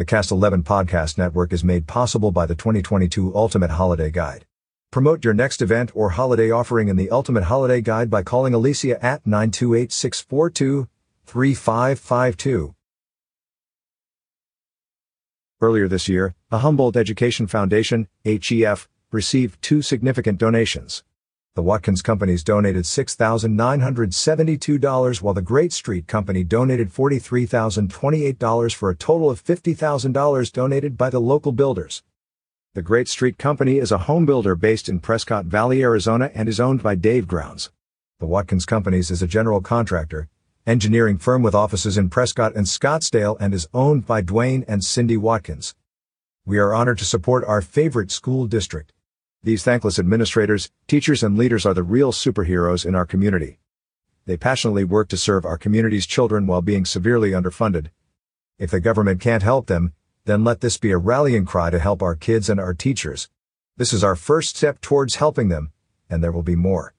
The Cast 11 podcast network is made possible by the 2022 Ultimate Holiday Guide. Promote your next event or holiday offering in the Ultimate Holiday Guide by calling Alicia at 928 642 3552. Earlier this year, the Humboldt Education Foundation, HEF, received two significant donations. The Watkins Companies donated $6,972 while the Great Street Company donated $43,028 for a total of $50,000 donated by the local builders. The Great Street Company is a home builder based in Prescott Valley, Arizona and is owned by Dave Grounds. The Watkins Companies is a general contractor, engineering firm with offices in Prescott and Scottsdale and is owned by Dwayne and Cindy Watkins. We are honored to support our favorite school district. These thankless administrators, teachers, and leaders are the real superheroes in our community. They passionately work to serve our community's children while being severely underfunded. If the government can't help them, then let this be a rallying cry to help our kids and our teachers. This is our first step towards helping them, and there will be more.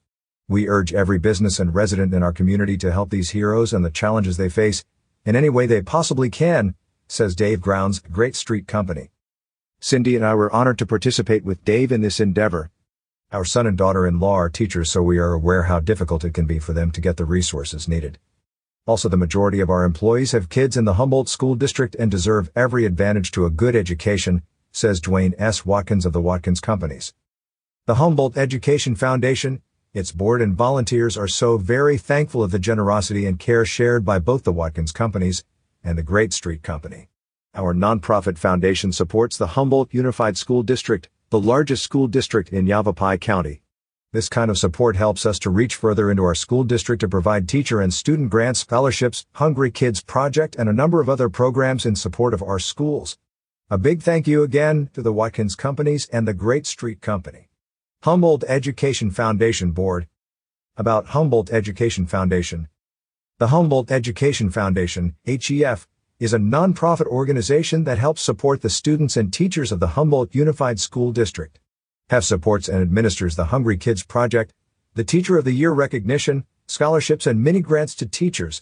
We urge every business and resident in our community to help these heroes and the challenges they face in any way they possibly can, says Dave Grounds, Great Street Company. Cindy and I were honored to participate with Dave in this endeavor. Our son and daughter-in-law are teachers so we are aware how difficult it can be for them to get the resources needed. Also the majority of our employees have kids in the Humboldt School District and deserve every advantage to a good education, says Dwayne S. Watkins of the Watkins Companies. The Humboldt Education Foundation, its board and volunteers are so very thankful of the generosity and care shared by both the Watkins Companies and the Great Street Company. Our nonprofit foundation supports the Humboldt Unified School District, the largest school district in Yavapai County. This kind of support helps us to reach further into our school district to provide teacher and student grants, scholarships, Hungry Kids Project, and a number of other programs in support of our schools. A big thank you again to the Watkins Companies and the Great Street Company. Humboldt Education Foundation Board. About Humboldt Education Foundation. The Humboldt Education Foundation, HEF, is a nonprofit organization that helps support the students and teachers of the Humboldt Unified School District. HEF supports and administers the Hungry Kids Project, the Teacher of the Year recognition, scholarships and mini grants to teachers,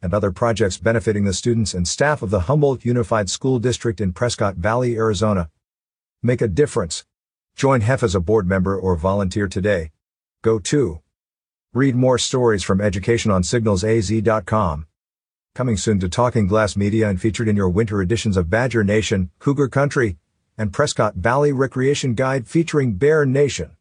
and other projects benefiting the students and staff of the Humboldt Unified School District in Prescott Valley, Arizona. Make a difference. Join HEF as a board member or volunteer today. Go to. Read more stories from educationonsignalsaz.com. Coming soon to Talking Glass Media and featured in your winter editions of Badger Nation, Cougar Country, and Prescott Valley Recreation Guide featuring Bear Nation.